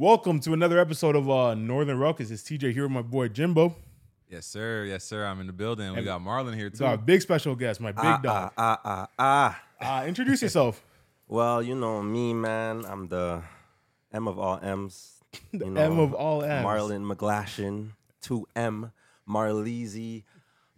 Welcome to another episode of uh, Northern Ruckus. It's TJ here with my boy Jimbo. Yes, sir. Yes, sir. I'm in the building. We got Marlon here It's too. our big special guest, my big ah, dog. Ah, ah, ah, ah. Uh, introduce yourself. Well, you know me, man. I'm the M of all M's. You know, M of all M's. Marlon McGlashan, 2M, Marleezy,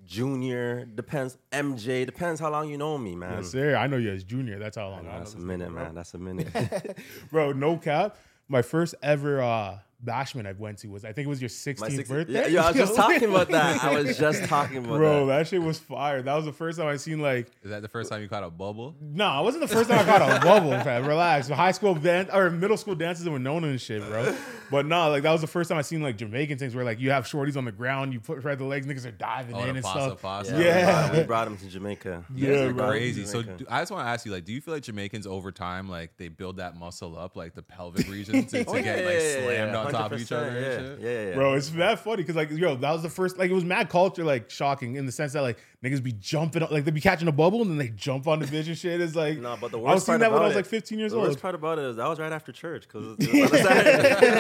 Junior. Depends. MJ. Depends how long you know me, man. Yes, sir. I know you as Junior. That's how long I know That's a minute, man. That's a minute. Bro, no cap. My first ever uh, bashment I went to was I think it was your 16th My 60 birthday. Yeah, yeah, I was just talking about that. I was just talking about Bro, that. Bro, that shit was fire. That was the first time I seen like Is that the first time you caught a bubble? No, it wasn't the first time I caught a bubble, fam. Relax. High school dance or middle school dances were known and shit, bro. But no, like that was the first time I seen like Jamaican things where like you have shorties on the ground, you put spread the legs, niggas are diving Oh, in the and pasta, stuff. pasta. Yeah, we Yeah. brought him- we brought him to Jamaica. You guys Yeah, are bro. crazy. So do, I just want to ask you, like, do you feel like Jamaicans over time, like, they build that muscle up, like the pelvic region, to, to Oh, yeah, get yeah, like slammed yeah, on top of each other 100%, and shit? Yeah, yeah, yeah. Bro, it's that funny because like yo, that was the first like it was mad culture like shocking in the sense that like niggas be jumping up, like they be catching a bubble and then they jump on the bitch and shit. It's like No, but the I worst was seeing part that when I was like 15 years the old. worst part about it is that was right after church because it was on a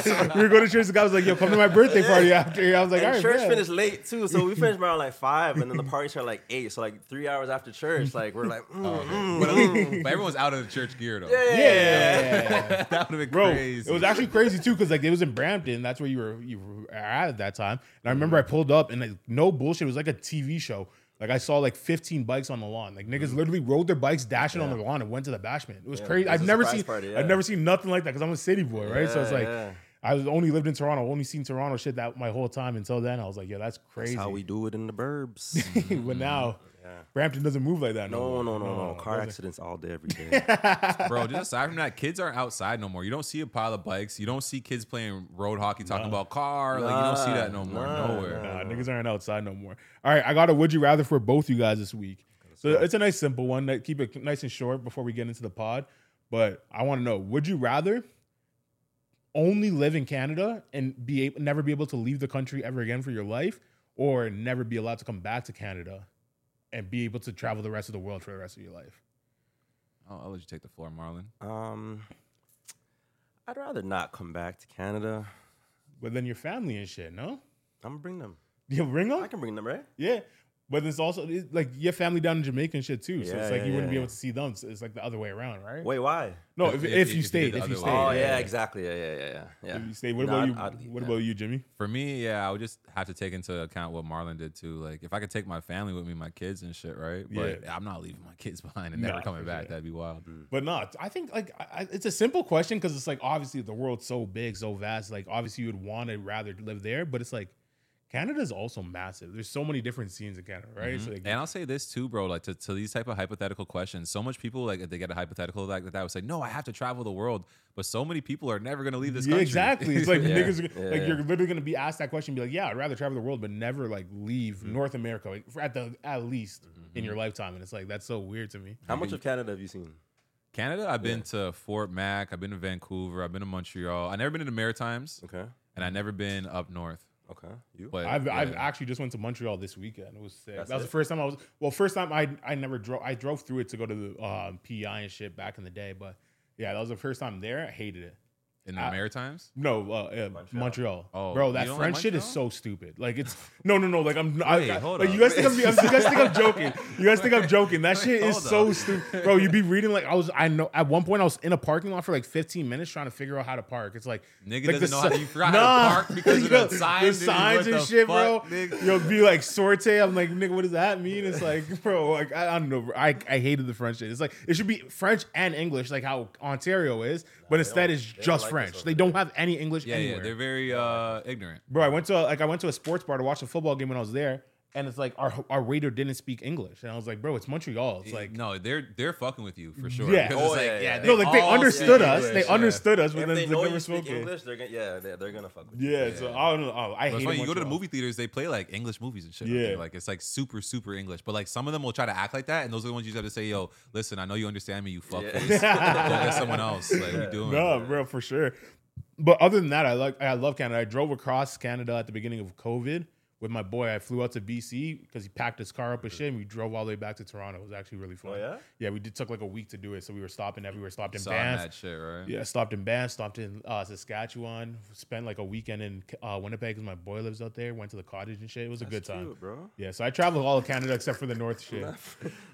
Saturday. we were going to church. The guy was like, "Yo, come to my birthday party after." I was like, and "All right, church bet." finished late too, so we finished around like five, and then the party started like eight. So like three hours after church, like we're like, mm, mm, But, mm. but everyone's out of the church gear, though. yeah, Yeah, yeah, yeah, yeah, yeah. that would have been bro. crazy. It was actually crazy too because like it was in Brampton. That's where you were you were at at that time. And I remember I pulled up and like no bullshit. It was like a TV show. Like I saw like 15 bikes on the lawn. Like niggas mm-hmm. literally rode their bikes dashing on the lawn and went to the bashment. It was Yeah, crazy. I've never seen party, I've never seen nothing like that because I'm a city boy, right? so it's like yeah. I was only lived in Toronto, only seen Toronto shit that my whole time until then. I was like, yeah, that's crazy. That's how we do it in the burbs. but now mm-hmm. Brampton doesn't move like that. No, more. no, no, no. Car doesn't. accidents all day, every day. Bro, just aside from that, kids aren't outside no more. You don't see a pile of bikes. You don't see kids playing road hockey talking about car. Like, you don't see that no more. Nah, Nowhere. Nah, niggas aren't outside no more. All right, I got a would you rather for both you guys this week. So it's a nice simple one. That keep it nice and short before we get into the pod. But I want to know: Would you rather only live in Canada and be able, never be able to leave the country ever again for your life, or never be allowed to come back to Canada and be able to travel the rest of the world for the rest of your life? Oh, I'll let you take the floor, Marlon. um, I'd rather not come back to Canada. But then your family and shit, no? I'm gonna bring them. You bring them? I can bring them, right? Yeah. But it's also it's like your family down in Jamaica and shit too. So Yeah, it's like yeah, you wouldn't be able to see them. So it's like the other way around, right? Wait, why? No, If- if, if- if, if you you did stayed, the if you other stayed. way. Oh yeah, yeah, yeah. exactly. Yeah, yeah, yeah, yeah. If you stayed. What No, about I'd- you? I'd leave, what yeah. about you, Jimmy? For me, yeah, I would just have to take into account what Marlon did too. Like, if I could take my family with me, my kids and shit, right? But Yeah. I'm not leaving my kids behind and Nah, never coming for back. sure. That'd be wild. Mm. But no, I think like I, I- it's a simple question because it's like obviously the world's so big, so vast. Like obviously you would want to rather live there, but it's like Canada's also massive. There's so many different scenes in Canada, right? So like, And I'll say this too, bro. Like to, to these type of hypothetical questions, so much people like if they get a hypothetical like that, would say, "No, I have to travel the world." But so many people are never gonna leave this yeah, country. exactly. It's like Yeah, niggas, yeah, like yeah. you're literally gonna be asked that question, be like, yeah, I'd rather travel the world, but never like leave Mm-hmm. North America, like for- at the at least in your lifetime. And it's like that's so weird to me. How much of Canada have you seen? Canada, I've been to Fort Mac, I've been to Vancouver, I've been to Montreal. I've never been to the Maritimes, Okay. and I've never been up north. Okay. You? But I've I've actually just went to Montreal this weekend. It was sick. That's that was it? the first time I was. Well, first time I I never drove. I drove through it to go to the um, PI and shit back in the day. But yeah, that was the first time there. I hated it. In the I- Maritimes. No, uh, uh, Montreal. Oh, bro, that French like shit is so stupid. Like it's no, no, no. Like I'm. I, Wait, I- hold like up. you guys think I'm. You guys think I'm joking. You guys think I'm joking. That shit is hold so up. stupid, bro. You'd be reading like I was. I know at one point I was in a parking lot for like 15 minutes trying to figure out how to park. It's like Nigga like doesn't the know how to- you forgot how to park because of the signs, The signs and the shit, fuck, bro. nigga? You'll be like sortie. I'm like, nigga, what does that mean? It's like, bro, like I, I don't know. I I hated the French shit. It's like it should be French and English, like how Ontario is, but instead it's just like us French. over They don't have any English Yeah, anywhere. yeah, they're very uh, ignorant. Bro, I went to a, like I went to a sports bar to watch a football game when I was there, and it's like our our waiter didn't speak English, and I was like, bro, it's Montreal. It's like no, they're they're fucking with you for sure. Yeah. because Oh, it's like, yeah, yeah, yeah. no, like they understood us. English, They yeah. understood us, but If then they they know never you speak spoke. English, they're gonna yeah, they're, they're gonna fuck with you. Yeah, so I don't know. Oh, I But hate funny, you go to the movie theaters, they play like English movies and shit. Yeah. Yeah. Like it's like super, super English. But like some of them will try to act like that, and those are the ones you just have to say, yo, listen, I know you understand me, you fuck Yeah. face. Go get someone else. Like we doing. No, bro, for sure. But other than that, I like I love Canada. I drove across Canada at the beginning of COVID with my boy. I flew out to BC because he packed his car up with shit, and we drove all the way back to Toronto. It was actually really fun. Oh, yeah? yeah. We did took like a week to do it, so we were stopping everywhere. Stopped in Saw Banff. that shit, right? Yeah, stopped in Banff, stopped in uh, Saskatchewan, spent like a weekend in uh, Winnipeg because my boy lives out there. Went to the cottage and shit. It was a good time. cute, bro. Yeah, so I traveled all of Canada except for the north shit.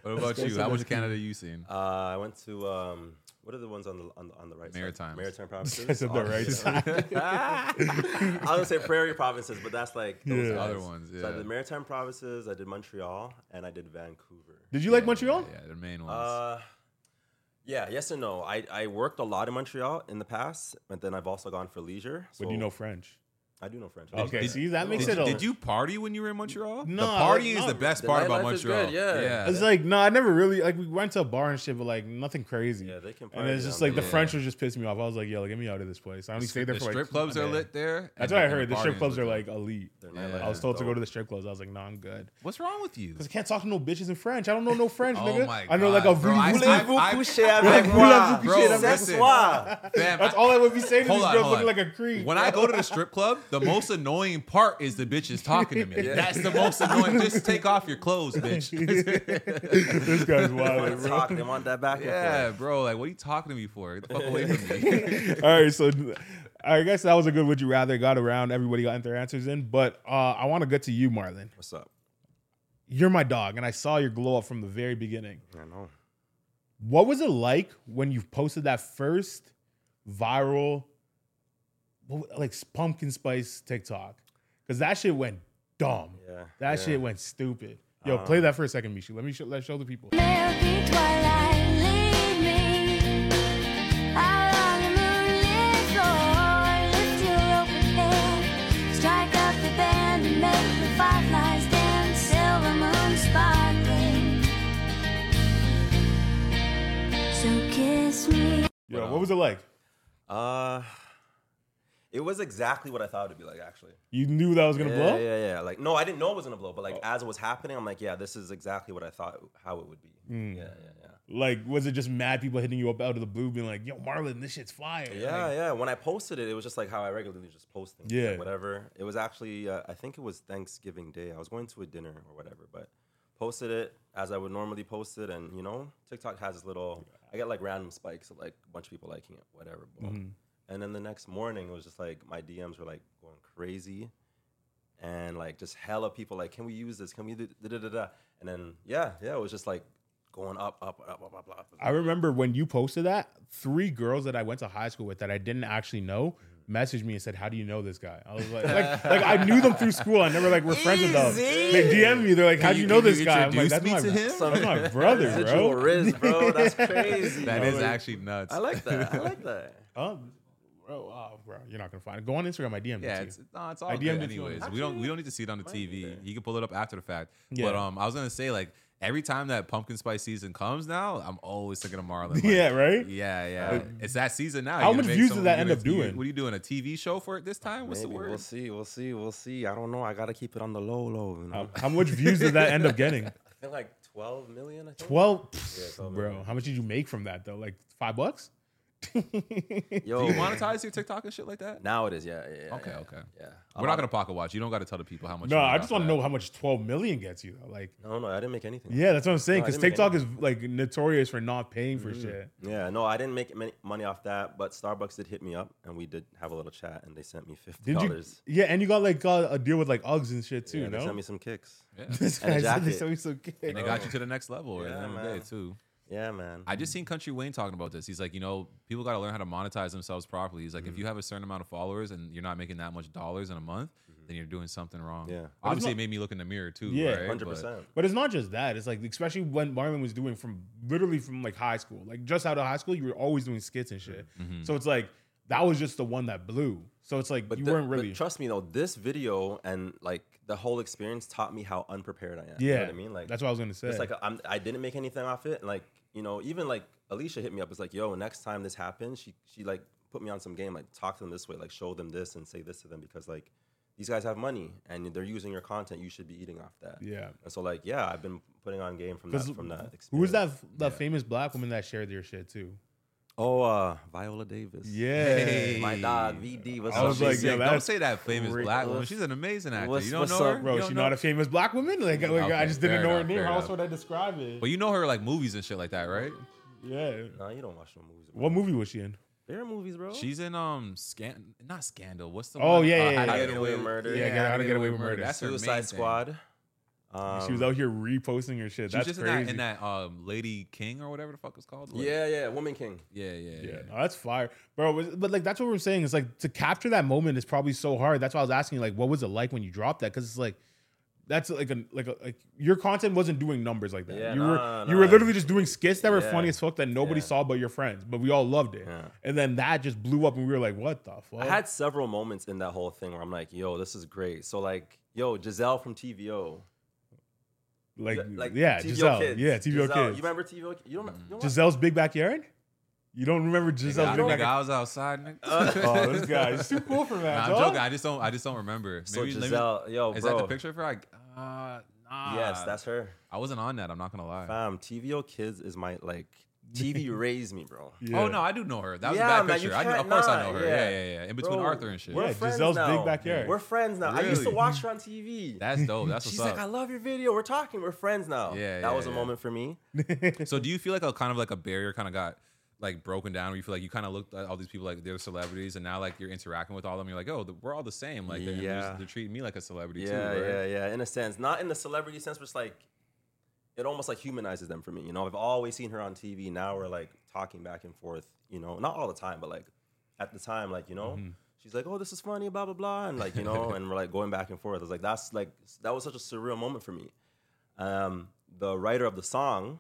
What about you? How much of Canada you seen? Uh, I went to um, what are the ones on the on the, on the right Maritimes. side? Maritime provinces. I said the right side. I was gonna say prairie provinces, but that's like those Yeah. guys. Other ones, So I yeah. did Maritime provinces. I did Montreal, and I did Vancouver. Did you like Montreal? Yeah, the main ones. Uh, yeah, yes and no. I, I worked a lot in Montreal in the past, but then I've also gone for leisure. So But you know French. I do know French. Okay, did- see that makes did, it. A, did you party when you were in Montreal? No, the party like, is the best The part about Montreal. good, yeah. yeah. It's like no, I never really like. We went to a bar and shit, but like nothing crazy. Yeah, they can And it's just down like the there. French was just pissing me off. I was like, yo, like, get me out of this place. I only stayed there the for like strip clubs a are lit there. That's what I heard. and The strip clubs are like elite. Their Yeah. I was told to go to the strip clubs. I was like, nah, I'm good. What's wrong with you? Because I can't talk to no bitches in French. I don't know no French, Oh nigga. I know like a God, bro, I- voulez-vous. I- Voulez-vous coucher avec moi? Bro, Ce listen. That's all I would be saying to these girls looking like a creep. When I go to the strip club, the most annoying part is the bitches talking to me. Yeah. That's the most annoying. Just take off your clothes, bitch. this guy's They wild, want to bro. talk. They want that back yeah, bro. Like, what are you talking to me for? Get the fuck away from me. All right, so I guess that was a good would you rather. Got around. Everybody got their answers in. But uh, I want to get to you, Marlon. What's up? You're my dog, and I saw your glow up from the very beginning. I know. What was it like when you posted that first viral, like pumpkin spice TikTok? Because that shit went dumb. Yeah. That yeah. shit went stupid. Yo, Um, play that for a second, Mishi. Let me show, let's show the people. Milky twilight, lead me. Out on the moonlit floor, lift your open hand, strike up the band and make the fireflies dance, silver moon sparkling. So kiss me. Yo, what was it like? Uh, it was exactly what I thought it'd be like. Actually. You knew that was gonna yeah, blow? Oh. Yeah, yeah. Like, no, I didn't know it was gonna blow, but like as it was happening, I'm like, yeah, this is exactly what I thought how it would be. Hmm. Yeah, yeah, yeah. Like, was it just mad people hitting you up out of the blue, being like, "Yo, Marlon, this shit's fire"? Yeah, Like, yeah. When I posted it, it was just like how I regularly just post things. Yeah. like, whatever. It was actually, uh, I think it was Thanksgiving Day. I was going to a dinner or whatever, but posted it as I would normally post it, and you know, TikTok has this little. I get like random spikes of like a bunch of people liking it, whatever. Boom. Mm-hmm. And then the next morning, it was just like my DMs were like going crazy, and like just hella people like, can we use this? Can we do da da da da? And then yeah, yeah, it was just like going up, up, up, up, up, up. I remember when you posted that, three girls that I went to high school with that I didn't actually know messaged me and said, "How do you know this guy?" I was like, like, like I knew them through school. I never like we're friends with them. They DM me. They're like, "How do you you- know can you this guy?" I'm like, "That's me my, to him? that's my brother, bro." Riz, bro. That's crazy. That bro. is actually nuts. I like that. I like that. Um, bro, oh, bro, you're not gonna find it. Go on Instagram. I DM Yeah, it it's you. no, it's all I good DM'd it to you anyways. We don't we don't need to see it on the TV. there. You can pull it up after the fact. Yeah. But um, I was gonna say like every time that pumpkin spice season comes now, I'm always thinking of Marlon. Like, Yeah, right? Yeah, yeah. it's that season now. How You're much views some- did that end up you- doing? What are you doing? A TV show for it this time? What's Maybe the word? we'll see. We'll see. We'll see. I don't know. I gotta keep it on the low, low. You know? How, how much views did that end up getting? I think like 12 million. I think. Twelve, Yeah, 12 bro. million. How much did you make from that though? Like five bucks? Yo, Do you monetize your TikTok and shit like that? Now it is. Yeah. yeah, yeah Okay, yeah, okay. Yeah. We're not gonna pocket watch. You don't got to tell the people how much. No, I just want to know how much twelve million gets you. Though. Like, No, no, I didn't make anything. yeah, that's what I'm saying. Because didn't TikTok is like notorious for not paying for shit. Yeah, no, I didn't make many money off that, but Starbucks did hit me up and we did have a little chat and they sent me fifty dollars. Yeah, and you got like uh, a deal with like Uggs and shit too. Yeah, they no, sent me some kicks. Yeah. this and a guy they sent me some kick. And they got you to the next level at Yeah, the end of the day man. too. Yeah, man. I just seen Country Wayne talking about this. He's like, you know, people got to learn how to monetize themselves properly. He's like, Mm-hmm. if you have a certain amount of followers and you're not making that much dollars in a month, then you're doing something wrong. Mm-hmm. Yeah. Obviously, not- it made me look in the mirror too. Yeah, right? hundred But- percent. But it's not just that. It's like especially when Marlon was doing from literally from like high school, like just out of high school, you were always doing skits and shit. Mm-hmm. So it's like that was just the one that blew. So it's like But you the- weren't but really. trust me though, this video and like the whole experience taught me how unprepared I am. you know yeah, what I mean, like that's what I was gonna say. It's like I'm, I didn't make anything off it. Like you know, even like Alicia hit me up. It's like, yo, next time this happens, she she like put me on some game. Like talk to them this way. Like show them this and say this to them because like these guys have money and they're using your content. You should be eating off that. yeah. And so like yeah, I've been putting on game from that from that. Experience. Who was that? That famous black woman that shared your shit too? Oh, uh, Viola Davis. Yeah. Hey. My dog, VD. What's I up, was like, VD? yo, Yo, that's don't say that famous great. black woman. She's an amazing actor. what's- you don't what's know up, her, Bro, You she's don't know? a famous black woman. Like, like, I just didn't fair know her name. How else would I describe it? But you know her like movies and shit like that, right? yeah. Nah, you don't watch no movies. Bro. What movie was she in? There are movies, bro. She's in um scan not scandal. What's the Oh, one? yeah, Uh, yeah, How to yeah. Get Away with Murder. Yeah, How to Get Away with Murder. That's her Suicide. Squad. Um, she was out here reposting her shit. She was That's just crazy. in that, in that um Lady King or whatever the fuck it's called. Like- Yeah, yeah, Woman King. yeah, yeah, yeah. Yeah, no, that's fire, bro. But but, like that's what we're saying. It's like to capture that moment is probably so hard. That's why I was asking, like, what was it like when you dropped that? Because it's like that's like a like a like your content wasn't doing numbers like that. Yeah, you nah, were you nah. were literally just doing skits that were Yeah. funny as fuck that nobody Yeah. saw but your friends, but we all loved it. Yeah. And then that just blew up, and we were like, what the fuck? I had several moments in that whole thing where I'm like, yo, this is great. So like, yo, Gisele from TVO. Like, like yeah, TVO Gisele, Kids. yeah, TVO Gisele, kids. You remember TVO? You don't, you don't watch- Gisele's big backyard. You don't remember Nigga, Gisele's I, big backyard? I was outside. Nigga. oh, this guy is too cool for that. Nah, I'm joking. I just don't. I just don't remember. So Maybe, let me- Gisele, yo, is bro. that the picture for? Like, I, uh, nah. Yes, that's her. I wasn't on that. I'm not gonna lie. Fam, TVO Kids is my like TV raised me, bro. Yeah. Oh no, I do know her. That was Yeah, a bad man, picture. I, do- of can't course I know her. yeah. Yeah, yeah, yeah. In between Bro, Arthur and shit. We're Yeah, friends Gisele's now. big backyard. We're friends now. I used to watch her on TV. That's dope. That's what's She's up. like, I love your video. We're talking. We're friends now. Yeah, that yeah, was a moment for me. So do you feel like a kind of like a barrier kind of got like broken down where you feel like you kind of looked at all these people like they're celebrities and now like you're interacting with all of them you're like oh the, we're all the same like they're, they're, Yeah. just- they're treating me like a celebrity Yeah, too right? yeah, yeah. In a sense, not in the celebrity sense, but it's like it almost like humanizes them for me. You know, I've always seen her on TV. Now we're like talking back and forth. You know, not all the time, but like at the time, like you know, Mm-hmm. she's like, "Oh, this is funny," blah blah blah, and like you know, and we're like going back and forth. I was like, that's like that was such a surreal moment for me. Um, the writer of the song,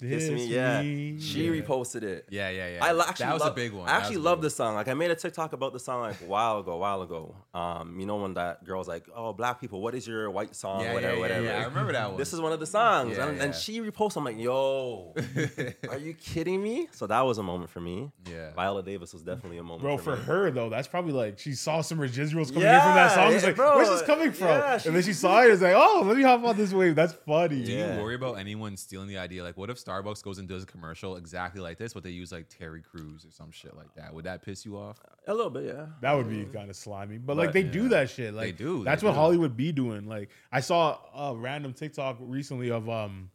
Kiss Me, yeah, she Yeah. reposted it. yeah yeah yeah I lo- actually that was love, a big one I That actually love big this song. Like I made a TikTok about the song like a while ago, a while ago. Um, you know when that girl's like, "Oh, black people, what is your white song?" Yeah, whatever, yeah, yeah, whatever. yeah. I remember that one. This is one of the songs, Yeah, and, yeah. and she reposted. I'm like, "Yo, are you kidding me?" So that was a moment for me. Yeah. Viola Davis was definitely a moment, Bro, for, for me. her though, that's probably like she saw some residuals coming in from that song. It's yeah, like, bro, where's this coming from? yeah, and then she- she saw it. It's like, oh, let me hop on this wave. That's funny. Do Yeah. you worry about anyone stealing the idea? Like, what if Starbucks goes and does a commercial exactly like this, but they use like Terry Crews or some shit like that? Would that piss you off? a little bit, yeah. That would be kind of slimy, but like But, they do yeah. that shit. Like do, they That's what do. Hollywood be doing. Like I saw a random TikTok recently of um,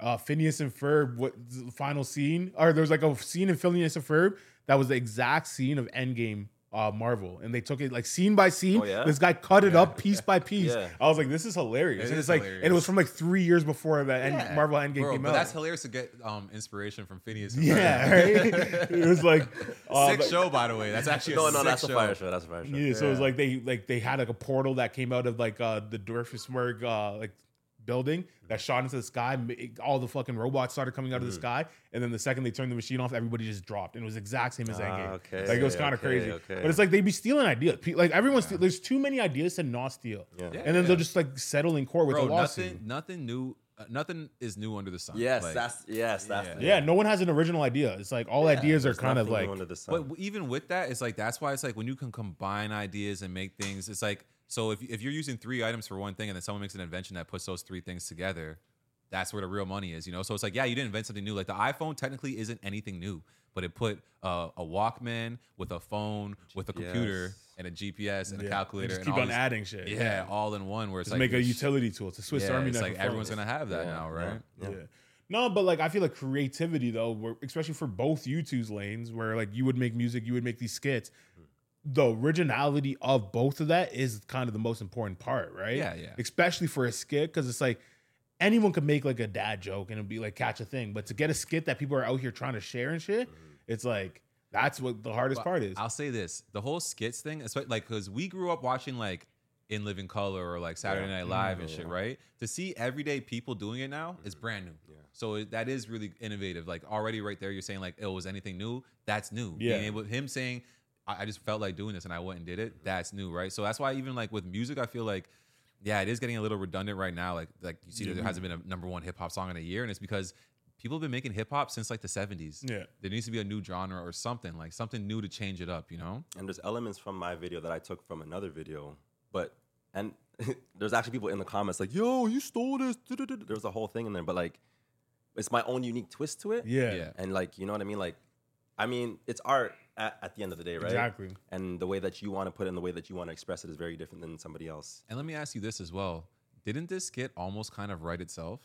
uh, Phineas and Ferb. What the final scene? Or there's like a scene in Phineas and Ferb that was the exact scene of Endgame. Uh, Marvel and they took it like scene by scene. Oh, yeah? This guy cut it up piece by piece. Yeah. I was like, "This is hilarious." It and it's like, hilarious. and it was from like three years before the end, Marvel Endgame Bro, came but out. that's hilarious to get um, inspiration from Phineas. and yeah, Ferb. right. it was like uh, sick but- show, by the way. That's actually a No, no, sick that's a fire show. That's a fire show. Yeah, so it was like they like they had like a portal that came out of like uh the Doofenshmirtz uh like building that shot into the sky. All the fucking robots started coming out Mm-hmm. of the sky, and then the second they turned the machine off, everybody just dropped, and it was exact same as Ah, Endgame. okay, like it was kind of crazy. okay. But it's like they'd be stealing ideas. Like everyone's steal- there's too many ideas to not steal, Yeah. Yeah, and then yeah. they'll just like settle in court with Bro, a lawsuit. nothing, nothing new. Uh, nothing is new under the sun. yes, Like, that's yes, that's Yeah. the- Yeah, no one has an original idea. It's like all ideas are kind of like new under the sun. But even with that, it's like that's why it's like when you can combine ideas and make things. It's like so if if you're using three items for one thing and then someone makes an invention that puts those three things together, that's where the real money is. You know, so it's like yeah, you didn't invent something new. Like the iPhone technically isn't anything new, but it put uh, a Walkman with a phone with a computer GPS. and a GPS and yeah, a calculator Just and keep all on these- adding shit. Yeah, all in one. Where it's just like make a utility tool. It's a Swiss Yeah, Army it's knife. like everyone's phones. gonna have that Yeah, now, yeah. right? Yeah. No, but like I feel like creativity though, especially for both YouTube's lanes, where like you would make music, you would make these skits. The originality of both of that is kind of the most important part, right? Yeah, yeah. Especially for a skit, because it's like anyone could make like a dad joke and it'd be like catch a thing, but to get a skit that people are out here trying to share and shit, mm-hmm. it's like that's what the hardest Well, part is. I'll say this: the whole skits thing, especially like because we grew up watching like In Living Color or like Saturday Yeah. Night Live and mm-hmm. shit, right? To see everyday people doing it now is mm-hmm. brand new. Yeah. So that is really innovative. Like already right there, you're saying like, "Oh, was anything new?" That's new. Yeah. Being able, him saying, I, "I just felt like doing this and I went and did it." That's new, right? So that's why even like with music, I feel like. Yeah, it is getting a little redundant right now. Like, like you see, that there mm-hmm. hasn't been a number one hip hop song in a year, and it's because people have been making hip hop since like the '70s. Yeah. there needs to be a new genre or something, like something new to change it up. You know? and there's elements from my video that I took from another video, but and there's actually people in the comments like, "Yo, you stole this." There's a whole thing in there, but like, it's my own unique twist to it. yeah. Yeah. and like, you know what I mean? Like, I mean, it's art at, at the end of the day, right? Exactly. And the way that you want to put it and the way that you want to express it is very different than somebody else. And let me ask you this as well: Didn't this skit almost kind of write itself?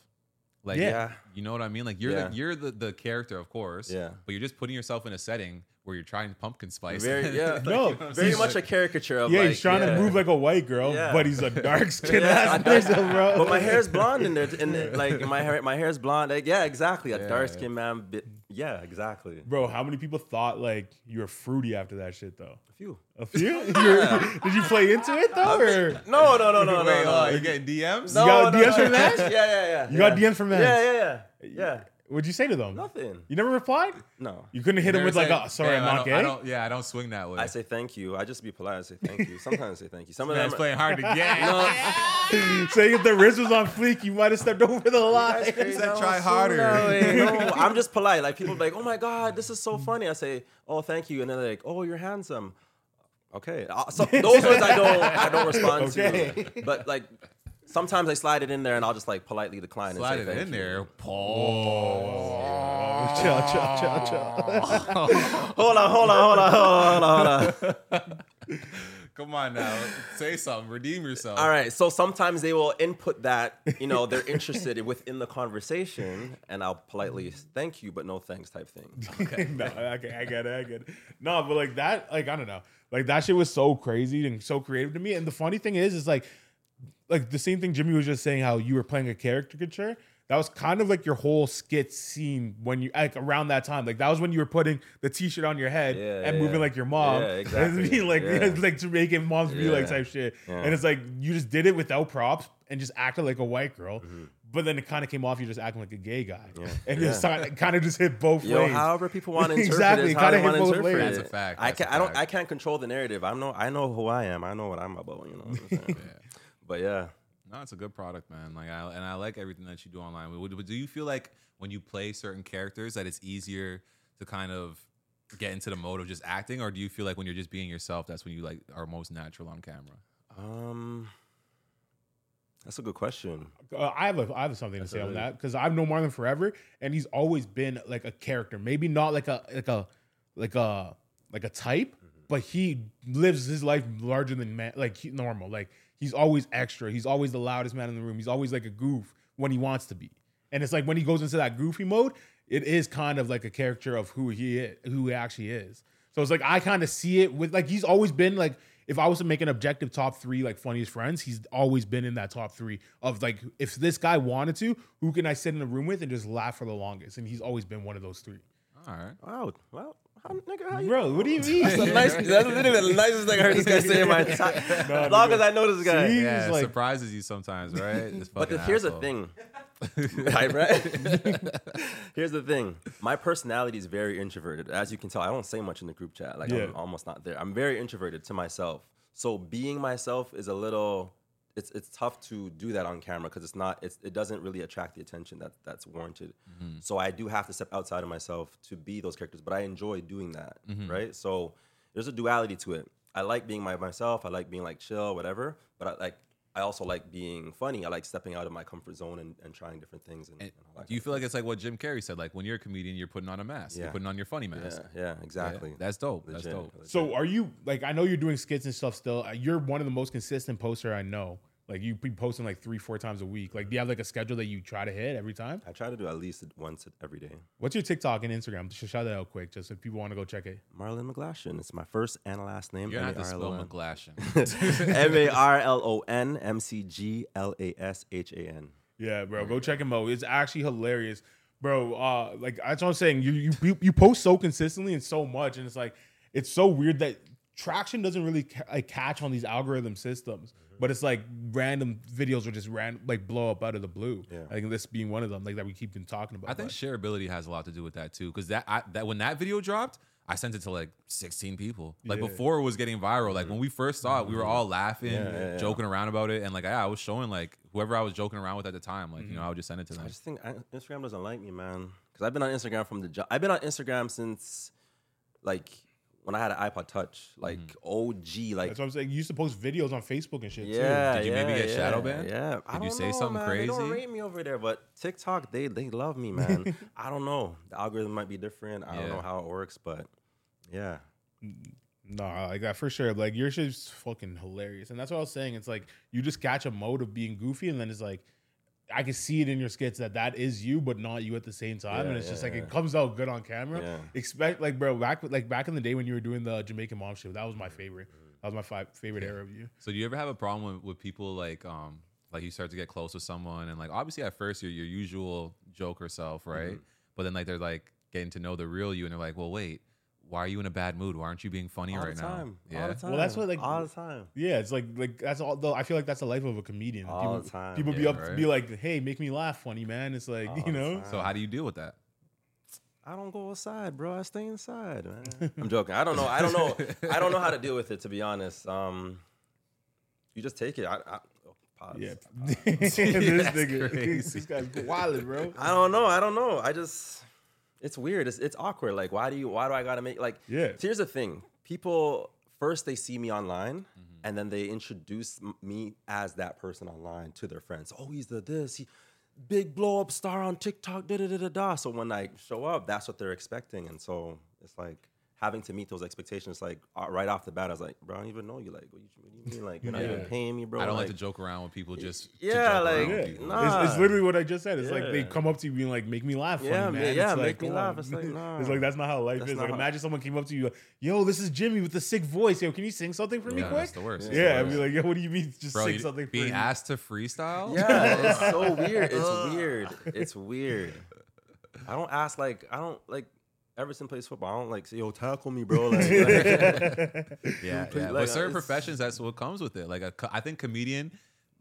Like, Yeah. Yeah. you know what I mean? Like, you're Yeah. the, you're the, the character, of course. Yeah. But you're just putting yourself in a setting where you're trying pumpkin spice. Very, yeah. No, very he's- much a caricature of Yeah, like, he's trying yeah. to move like a white girl, Yeah. but he's a dark skinned Yeah. ass person, bro. But my hair is blonde in there, and it- like my hair, my hair's blonde. Like, yeah, exactly. A Yeah. dark skinned man. Bit, yeah, exactly. Bro, how many people thought like you were fruity after that shit though? A few. A few? You're- did you play into it though? Or? No, no, no, no, no, Wait, no. uh, you getting DMs? no, got no, DMs no, from no. Nash? Yeah, yeah, yeah. You yeah. got DMs from Nash? Yeah, yeah, yeah, yeah. What'd you say to them? Nothing. You never replied? No. You couldn't hit him with like, oh, sorry, I'm not don't- I gay? don't- yeah, I don't swing that way. I say thank you. I just be polite. I say thank you. Sometimes I say thank you. Some of Man's them. playing hard to get. No, Saying if the wrist was on fleek, you might have stepped over the line. said no, try harder. No, I'm just polite. Like people be like, oh my god, this is so funny. I say, oh thank you, and then they're like, oh you're handsome. Okay, Uh, so those words I don't I don't respond Okay. to. But like sometimes I slide it in there, and I'll just like politely decline. Slide and say it thank in you. there. Paul. chill, chill, chill, chill. Hold on, hold on, hold on, hold on, hold on. Come on now. Say something. Redeem yourself. All right. So sometimes they will input that, you know, they're interested within the conversation, and I'll politely thank you, but no thanks type thing. Okay. No, okay, I get it, I get it. No, but like that, like I don't know, like that shit was so crazy and so creative to me. And the funny thing is, is like, like the same thing Jimmy was just saying, how you were playing a caricature. That was kind of like your whole skit scene when you like around that time. Like that was when you were putting the t-shirt on your head Yeah, and yeah. moving like your mom. Yeah, exactly. Like, Yeah. like to make it mom's be like type shit. Yeah. And it's like you just did it without props and just acted like a white girl. Mm-hmm. But then it kind of came off you just acting like a gay guy. Yeah. And Yeah. it kind of just hit both Yo, ways. however people want to interpret Exactly, it, is how kinda hit both interpret ways. it. That's a fact, I that's a can't. I don't. I can't control the narrative. I know. I know who I am. I know what I'm about. You know. What I'm saying? But yeah. No, it's a good product, man. Like, I, and I like everything that you do online. Would- would- Do you feel like when you play certain characters that it's easier to kind of get into the mode of just acting, or do you feel like when you're just being yourself, that's when you like are most natural on camera? Um. That's a good question. Uh, I have a, I have something to say on that because I've known Marlon forever, and he's always been like a character. Maybe not like a like a like a like a type, but he lives his life larger than man, like he, normal. Like he's always extra. He's always the loudest man in the room. He's always like a goof when he wants to be. And it's like when he goes into that goofy mode, it is kind of like a character of who he is, who he actually is. So it's like I kind of see it with like he's always been like if I was to make an objective top three like funniest friends, he's always been in that top three of like if this guy wanted to, who can I sit in a room with and just laugh for the longest? And he's always been one of those three. All right. Wow. Well, how, nigga, how you? Bro, what do you mean? That's, the nice, that's literally the nicest thing I heard this guy say in my time. as long as I know this guy. See? Yeah, He's it like- surprises you sometimes, right? This But the, fucking here's the asshole. thing. right, right? here's the thing. My personality is very introverted. As you can tell, I don't say much in the group chat. Like Yeah. I'm almost not there. I'm very introverted to myself. So being myself is a little it's it's tough to do that on camera because it's not it's it doesn't really attract the attention that that's warranted. Mm-hmm. So I do have to step outside of myself to be those characters, but I enjoy doing that, mm-hmm. right? So there's a duality to it. I like being my myself. I like being like chill, whatever. But I like I also like being funny. I like stepping out of my comfort zone and, and trying different things. And, And and all that do you feel like it's like what Jim Carrey said? Like when you're a comedian, you're putting on a mask. Yeah. You're putting on your funny mask. yeah, yeah, exactly. Yeah, that's dope. That's dope. legit. So are you like I know you're doing skits and stuff still. You're one of the most consistent poster I know. Like you be posting like three, four times a week. Like do you have like a schedule that you try to hit every time? I try to do at least once every day. What's your TikTok and Instagram? Just shout that out quick, just if people want to go check it. Marlon McGlashan. It's my first and last name. You're gonna have to spell M-A-R-L-O-N. McGlashan. M A R L O N M C G L A S H A N. Yeah, bro, go check him out. It's actually hilarious, bro. Uh, like that's what I'm saying. You you you- you post so consistently and so much, and it's like it's so weird that traction doesn't really ca- like catch on these algorithm systems. Mm-hmm. But it's like random videos will just ran like blow up out of the blue. Yeah. I think this being one of them, like that we keep been talking about. I think but- shareability has a lot to do with that too. Because that I, that when that video dropped, I sent it to like 16 people. Like Yeah. before it was getting viral. Like when we first saw it, we were mm-hmm. all laughing, Yeah, yeah, yeah. joking around about it, and like yeah, I was showing like whoever I was joking around with at the time. Like you know, mm-hmm. I would just send it to them. I just think I, Instagram doesn't like me, man. Because I've been on Instagram from the jo- I've been on Instagram since like when I had an iPod Touch, like mm-hmm. OG, like That's what I'm saying. You used to post videos on Facebook and shit yeah. too. Did you yeah, maybe get yeah, shadow banned? Yeah. Did you say something. They don't crazy? rate me over there, but TikTok, they they love me, man. I don't know. The algorithm might be different. I don't Yeah. know how it works, but yeah. No, like that for sure. Like your shit's fucking hilarious, and that's what I was saying. It's like you just catch a mode of being goofy, and then it's like I can see it in your skits that that is you, but not you at the same time. Yeah, and it's yeah, just like yeah. it comes out good on camera. Yeah. Expect like bro, back like back in the day when you were doing the Jamaican mom show, that was my favorite. That was my fi- favorite era of you. So do you ever have a problem with, with people like um like you start to get close with someone and like obviously at first you're your usual joker self, right? Mm-hmm. But then like they're like getting to know the real you and they're like, well, wait, why are you in a bad mood? Why aren't you being funny All right the now? Yeah. All the time. Well, that's what, like- all the time. Yeah, it's like like that's all. Though I feel like that's the life of a comedian. All people, the time. People be Yeah, up to right. be like, "Hey, make me laugh, funny man." It's like All you know. So how do you deal with that? I don't go outside, bro. I stay inside, man. I'm joking. I don't know. I don't know. I don't know how to deal with it, to be honest. Um, you just take it. I, I, oh, pause. Yeah, this nigga, crazy. this guy's wild, bro. I don't know. I don't know. I just, it's weird. It's, it's awkward. Like, why do you? Why do I gotta make like? Yeah. Here's the thing. People first they see me online, mm-hmm. and then they introduce me as that person online to their friends. Oh, he's the this. He, big blow up star on TikTok. Da da da da da. So when I show up, that's what they're expecting, and so it's like having to meet those expectations. Like uh, right off the bat, I was like, bro, I don't even know you. Like, what, you, what do you mean? Like, you're not even paying me, bro. I don't like, to joke around with people just yeah, like, Yeah, nah. it's, it's literally what I just said. It's like they come up to you being like, "Make me laugh, funny, Yeah, man." yeah, It's make like, me laugh. It's like, nah. it's like that's not how life That's is. Like imagine someone came up to you, like, "Yo, this is Jimmy with the sick voice. Yo, can you sing something for me, Yeah, quick?" that's the worst. Yeah, That's I'd be like, "Yo, what do you mean? Just Bro, sing you- something for being asked to freestyle? Yeah, it's so weird. It's weird. It's weird. I don't ask like I don't like Everton plays football. I don't like say, yo, tackle me, bro. Like, like- Yeah, play- yeah. like, but certain professions, that's what comes with it. Like, a, co- I think comedian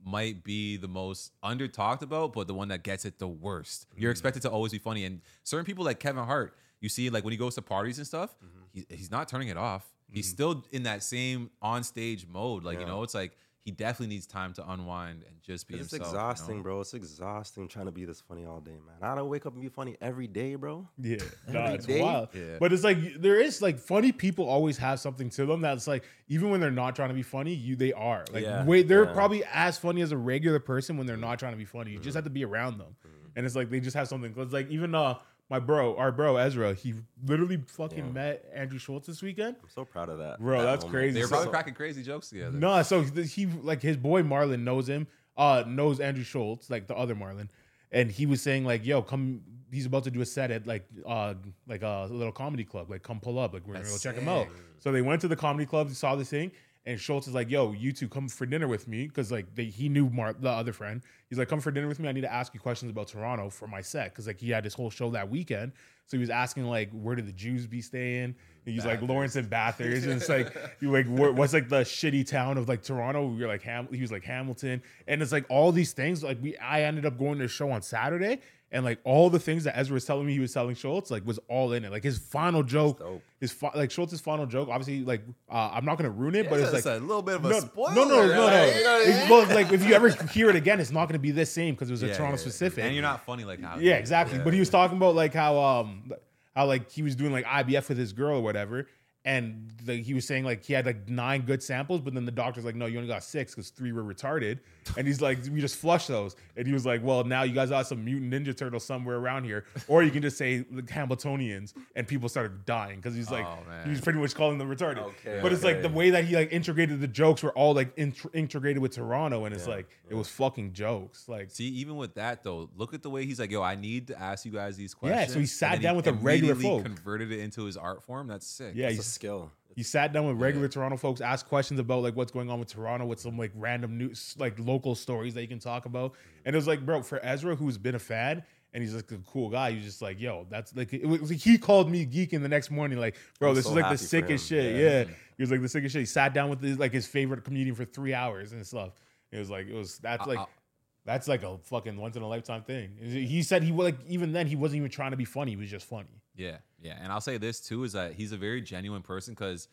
might be the most under talked about, but the one that gets it the worst. You're mm-hmm. expected to always be funny, and certain people like Kevin Hart, you see, like when he goes to parties and stuff, mm-hmm. he, he's not turning it off. He's mm-hmm. still in that same on stage mode. Like you know, it's like he definitely needs time to unwind and just be it's himself. you exhausting, know? bro. It's exhausting trying to be this funny all day, man. I don't wake up and be funny every day, bro. Yeah, no, Every it's day? wild. Yeah. But it's like there is like funny people always have something to them that's like even when they're not trying to be funny, you they are like Yeah, wait they're yeah. probably as funny as a regular person when they're not trying to be funny. You just have to be around them, and it's like they just have something. Cause like even uh my bro, our bro Ezra, he literally fucking Yeah. met Andrew Schulz this weekend. I'm so proud of that. Bro, that that's moment. crazy. They were So- probably cracking crazy jokes together. No, so he like his boy Marlon knows him, uh, knows Andrew Schulz, like the other Marlon, and he was saying like, "Yo, come." He's about to do a set at like uh like a little comedy club. Like, come pull up. Like, we're gonna go That's check him out. So they went to the comedy club, saw this thing, and Schulz is like, "Yo, you two come for dinner with me," because like they, he knew Mar- the other friend. He's like, "Come for dinner with me. I need to ask you questions about Toronto for my set," because like he had this whole show that weekend. So he was asking like, "Where did the Jews be staying?" And he's like, "Lawrence and Bathurst," and it's like, you like, what's like the shitty town of like Toronto? You're like Ham. He was like Hamilton, and it's like all these things. Like we, I ended up going to the show on Saturday. And like all the things that Ezra was telling me he was telling Schulz, like was all in it. Like his final joke, his fi- like Schulz's final joke. Obviously, like uh, I'm not gonna ruin it, but it's like a little bit of a no, spoiler. no, no, no, no. right? You know I mean? well, like if you ever hear it again, it's not gonna be the same because it was a Yeah, Toronto yeah, yeah. specific. and you're not funny like how. Yeah, exactly. But he was talking about like how um how like he was doing like IVF with his girl or whatever, and the, he was saying like he had like nine good samples, but then the doctor's like, no, you only got six because three were retarded, and he's like, we just flushed those, and he was like, well, now you guys got some mutant ninja turtles somewhere around here, or you can just say like Hamiltonians, and people started dying because he's like, Oh, he was pretty much calling them retarded. Okay, but it's like the way that he like integrated the jokes were all like int- integrated with Toronto, and it's Yeah, like it was fucking jokes, like. See, even with that though, look at the way he's like, "Yo, I need to ask you guys these questions. Yeah, so he sat down with a regular folk. converted it into his art form. That's sick. Yeah, he's skill. He sat down with regular Toronto folks, asked questions about like what's going on with Toronto, with some like random news, like local stories that you can talk about. And it was like, bro, for Ezra, who's been a fan and he's like a cool guy, he's just like, yo, that's like, it was, he called me geeking the next morning, like, bro, I'm this so is like the sickest shit. Yeah. Yeah. He was like the sickest shit. He sat down with his, like his favorite comedian for three hours and stuff. It was like, it was, that's I- like, that's like a fucking once in a lifetime thing. He said he like even then he wasn't even trying to be funny. He was just funny. Yeah, yeah. And I'll say this too is that he's a very genuine person because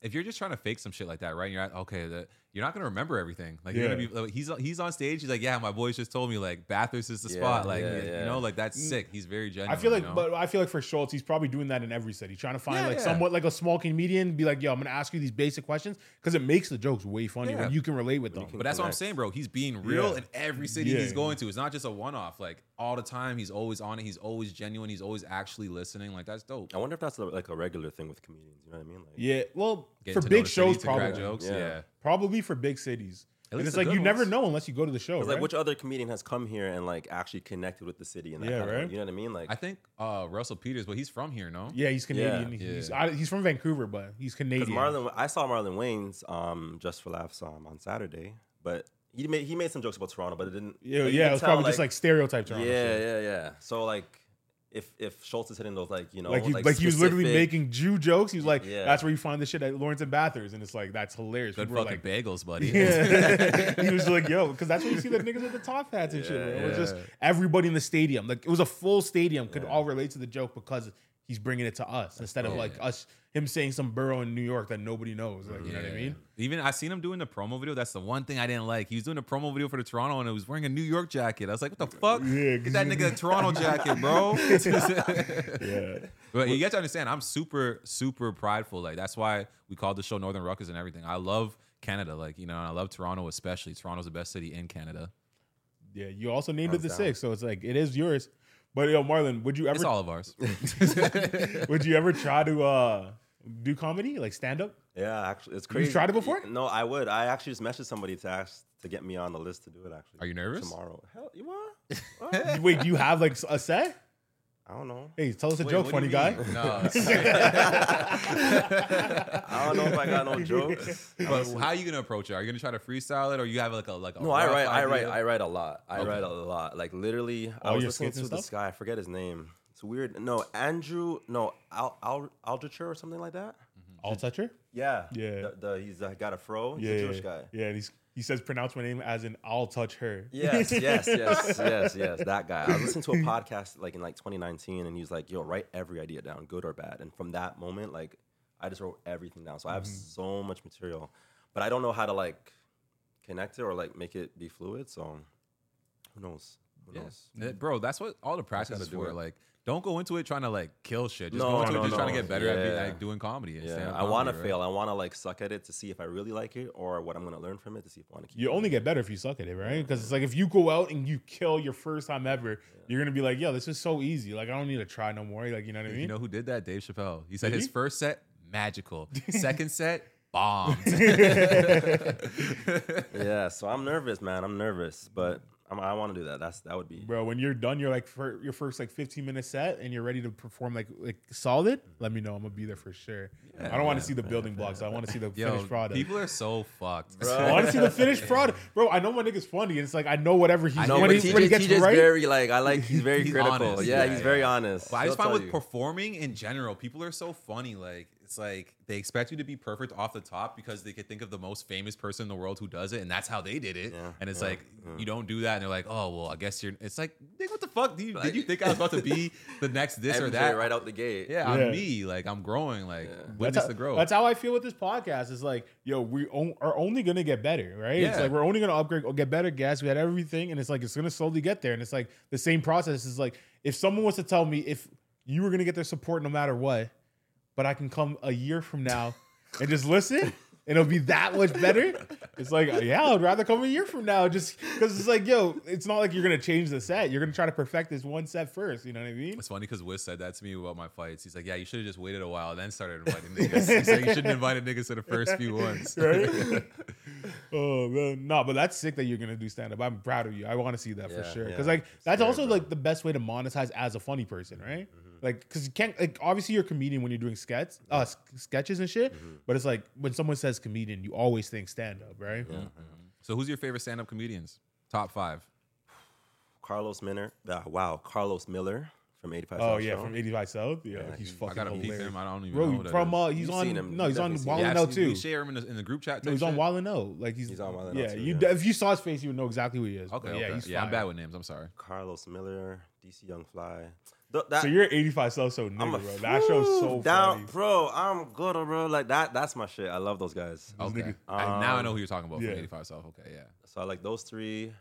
if you're just trying to fake some shit like that, right? You're at, okay, the, you're not gonna remember everything. Like you're gonna be like, he's he's on stage. He's like, yeah, my boys just told me like Bathurst is the Yeah, spot. Like yeah, you know, like that's mm. sick. He's very genuine. I feel like, you know? but I feel like for Schulz, he's probably doing that in every city, trying to find Yeah, like yeah. somewhat like a small comedian, be like, "Yo, I'm gonna ask you these basic questions," because it makes the jokes way funnier Yeah. when you can relate with them. But that's what I'm connect. saying, bro. He's being real Yeah. in every city Yeah. he's going to. It's not just a one off. Like all the time, he's always on it. He's always genuine. He's always actually listening. Like that's dope. I wonder if that's like a regular thing with comedians. You know what I mean? Like, Yeah, well, Getting for to big the shows, probably, jokes. Yeah. Yeah. probably for big cities. At And least it's like good you never know unless you go to the show. Right? like which other comedian has come here and like actually connected with the city and that Yeah, kind of, right? you know what I mean? Like, I think uh, Russell Peters, but he's from here, no? yeah, he's Canadian. Yeah. He's, Yeah. I, he's from Vancouver, but he's Canadian. Marlon, I saw Marlon Wayans um, just for laughs um, on Saturday, but he made he made some jokes about Toronto, but it didn't. yeah, like, yeah, it was tell, probably just like stereotype Toronto. yeah, shit. yeah, yeah. So like, if if Schulz is hitting those like you know Like, he, like, he was literally making Jew jokes. He was like, Yeah. "That's where you find the shit at Lawrence and Bathurst," and it's like that's hilarious. Good People were fucking like, bagels, buddy. Yeah. he was like, yo, because that's where you see the niggas with the top hats and shit. Bro. It was just everybody in the stadium. Like it was a full stadium could all relate to the joke because he's bringing it to us instead of Yeah. like us him saying some borough in New York that nobody knows. Like you know what I mean? Even I seen him doing the promo video. That's the one thing I didn't like. He was doing a promo video for the Toronto and he was wearing a New York jacket. I was like, what the fuck? Yeah, Get that nigga a Toronto jacket, bro. Yeah. But you got to understand, I'm super, super prideful. Like that's why we called the show Northern Ruckus and everything. I love Canada, like you know, I love Toronto especially. Toronto's the best city in Canada. Yeah. You also named it the down. six, so it's like it is yours. But yo, Marlon, would you ever? It's ever all of ours. would you ever try to uh do comedy? Like stand up? Yeah, actually, it's crazy. you tried it before? No, I would. I actually just messaged somebody to ask to get me on the list to do it. Actually, Are you nervous? Tomorrow, hell, you what? What? Wait, do you have like a set? I don't know. Hey, tell us a Wait, joke, funny guy. mean? No. I don't know if I got no jokes. but how are you gonna approach it? Are you gonna try to freestyle it, or you have like a like a No, I rough write. I write. I write a lot. I Okay. write a lot. Like literally, I was your listening skits and to this stuff? guy. I forget his name. It's weird. No, Andrew. No, Al, Al Aldicher or something like that. Mm-hmm. All toucher? Yeah. Yeah. The, the, he's uh, got a fro. He's Yeah, a Jewish guy. yeah. And he's, he says pronounce my name as in I'll touch her. Yes, yes, yes, yes, yes. That guy. I was listening to a podcast like in like 2019, and he was like, "Yo, write every idea down, good or bad." And from that moment, like, I just wrote everything down. So I have Mm-hmm. so much material, but I don't know how to like connect it or like make it be fluid. So who knows? Who Yeah. knows? Bro, that's what all the practice is for. it. Like, don't go into it trying to like kill shit. Just No, go into no, it just trying to get better at, be, like doing comedy. and Yeah, stand-up I want to fail. I want to like suck at it to see if I really like it or what I'm gonna learn from it to see if I want to keep. You doing only it. get better if you suck at it, right? Because it's like if you go out and you kill your first time ever, you're gonna be like, "Yo, this is so easy. Like I don't need to try no more." Like you know what I mean? You know who did that? Dave Chappelle. He said Did his he? first set magical, second set bombed. Yeah, so I'm nervous, man. I'm nervous, but I'm, I want to do that. That's that would be. Bro, when you're done, you're like for your first like 15 minute set, and you're ready to perform like like solid. Let me know. I'm gonna be there for sure. I don't want to see the building blocks. I want to see the Yo, finished product. people are so fucked. I want to see the finished product, bro. I know my nigga's funny, and it's like I know whatever he's I know, when, but he, TJ, when he gets TJ's right. very like I like. He's very He's critical. honest. Yeah, Yeah, he's yeah. very honest. But I just He'll find with you. performing in general, people are so funny. Like it's like they expect you to be perfect off the top because they could think of the most famous person in the world who does it, and that's how they did it. Yeah, and it's yeah, like yeah. you don't do that, and they're like, oh well, I guess you're. It's like, nigga, what the fuck? Did you, Like- did you think I was about to be the next this or that? right out the gate. Yeah, Yeah. I'm me. Like I'm growing. Like Yeah. witness that's how, the growth. That's how I feel with this podcast. It's like, yo, we on, are only gonna get better, right? It's like we're only gonna upgrade, or get better gas. We had everything, and it's like it's gonna slowly get there. And it's like the same process. Is like if someone was to tell me if you were gonna get their support no matter what, but I can come a year from now and just listen. And it'll be that much better. It's like, yeah, I'd rather come a year from now, just because it's like, yo, it's not like you're gonna change the set. You're gonna try to perfect this one set first. You know what I mean? It's funny because Wiz said that to me about my fights. He's like, "Yeah, you should have just waited a while, and then started inviting niggas." He's like, "You shouldn't invite niggas to the first few ones." right? oh man, no, but that's sick that you're gonna do stand up. I'm proud of you. I want to see that for Yeah, sure. yeah. Because like that's also like the best way to monetize as a funny person, right? Mm-hmm. Like, because you can't like obviously you're a comedian when you're doing sketch, uh, s- sketches and shit. Mm-hmm. But it's like when someone says comedian, you always think stand up, right? So, who's your favorite stand-up comedians? Top five. Carlos Miller. Uh, wow, Carlos Miller from 85. Oh South yeah, Show. from 85 South. Yeah, Yeah, he's he- I fucking I gotta peep hilarious. him. I don't even Bro, know. Who that from is. uh, he's You've on seen him. no, he's You've on definitely seen Wild him. yeah, and I've Out seen- we too. share him in the, in the group chat. No, type he's on shit? Wild and Out. Like he's, He's on Wild 'N yeah. Out too, you yeah. if you saw his face, you would know exactly who he is. Okay, But okay. yeah, he's yeah, I'm fire. bad with names. I'm sorry. Carlos Miller, DC Young Fly. Th- that, so you're 85 South, so I'm nigga, bro. That show's so down, funny. bro. I'm good, bro. Like that. That's my shit. I love those guys. Okay. nigga- I, now I know who you're talking about yeah. from 85 South. Okay, yeah. So I like those three.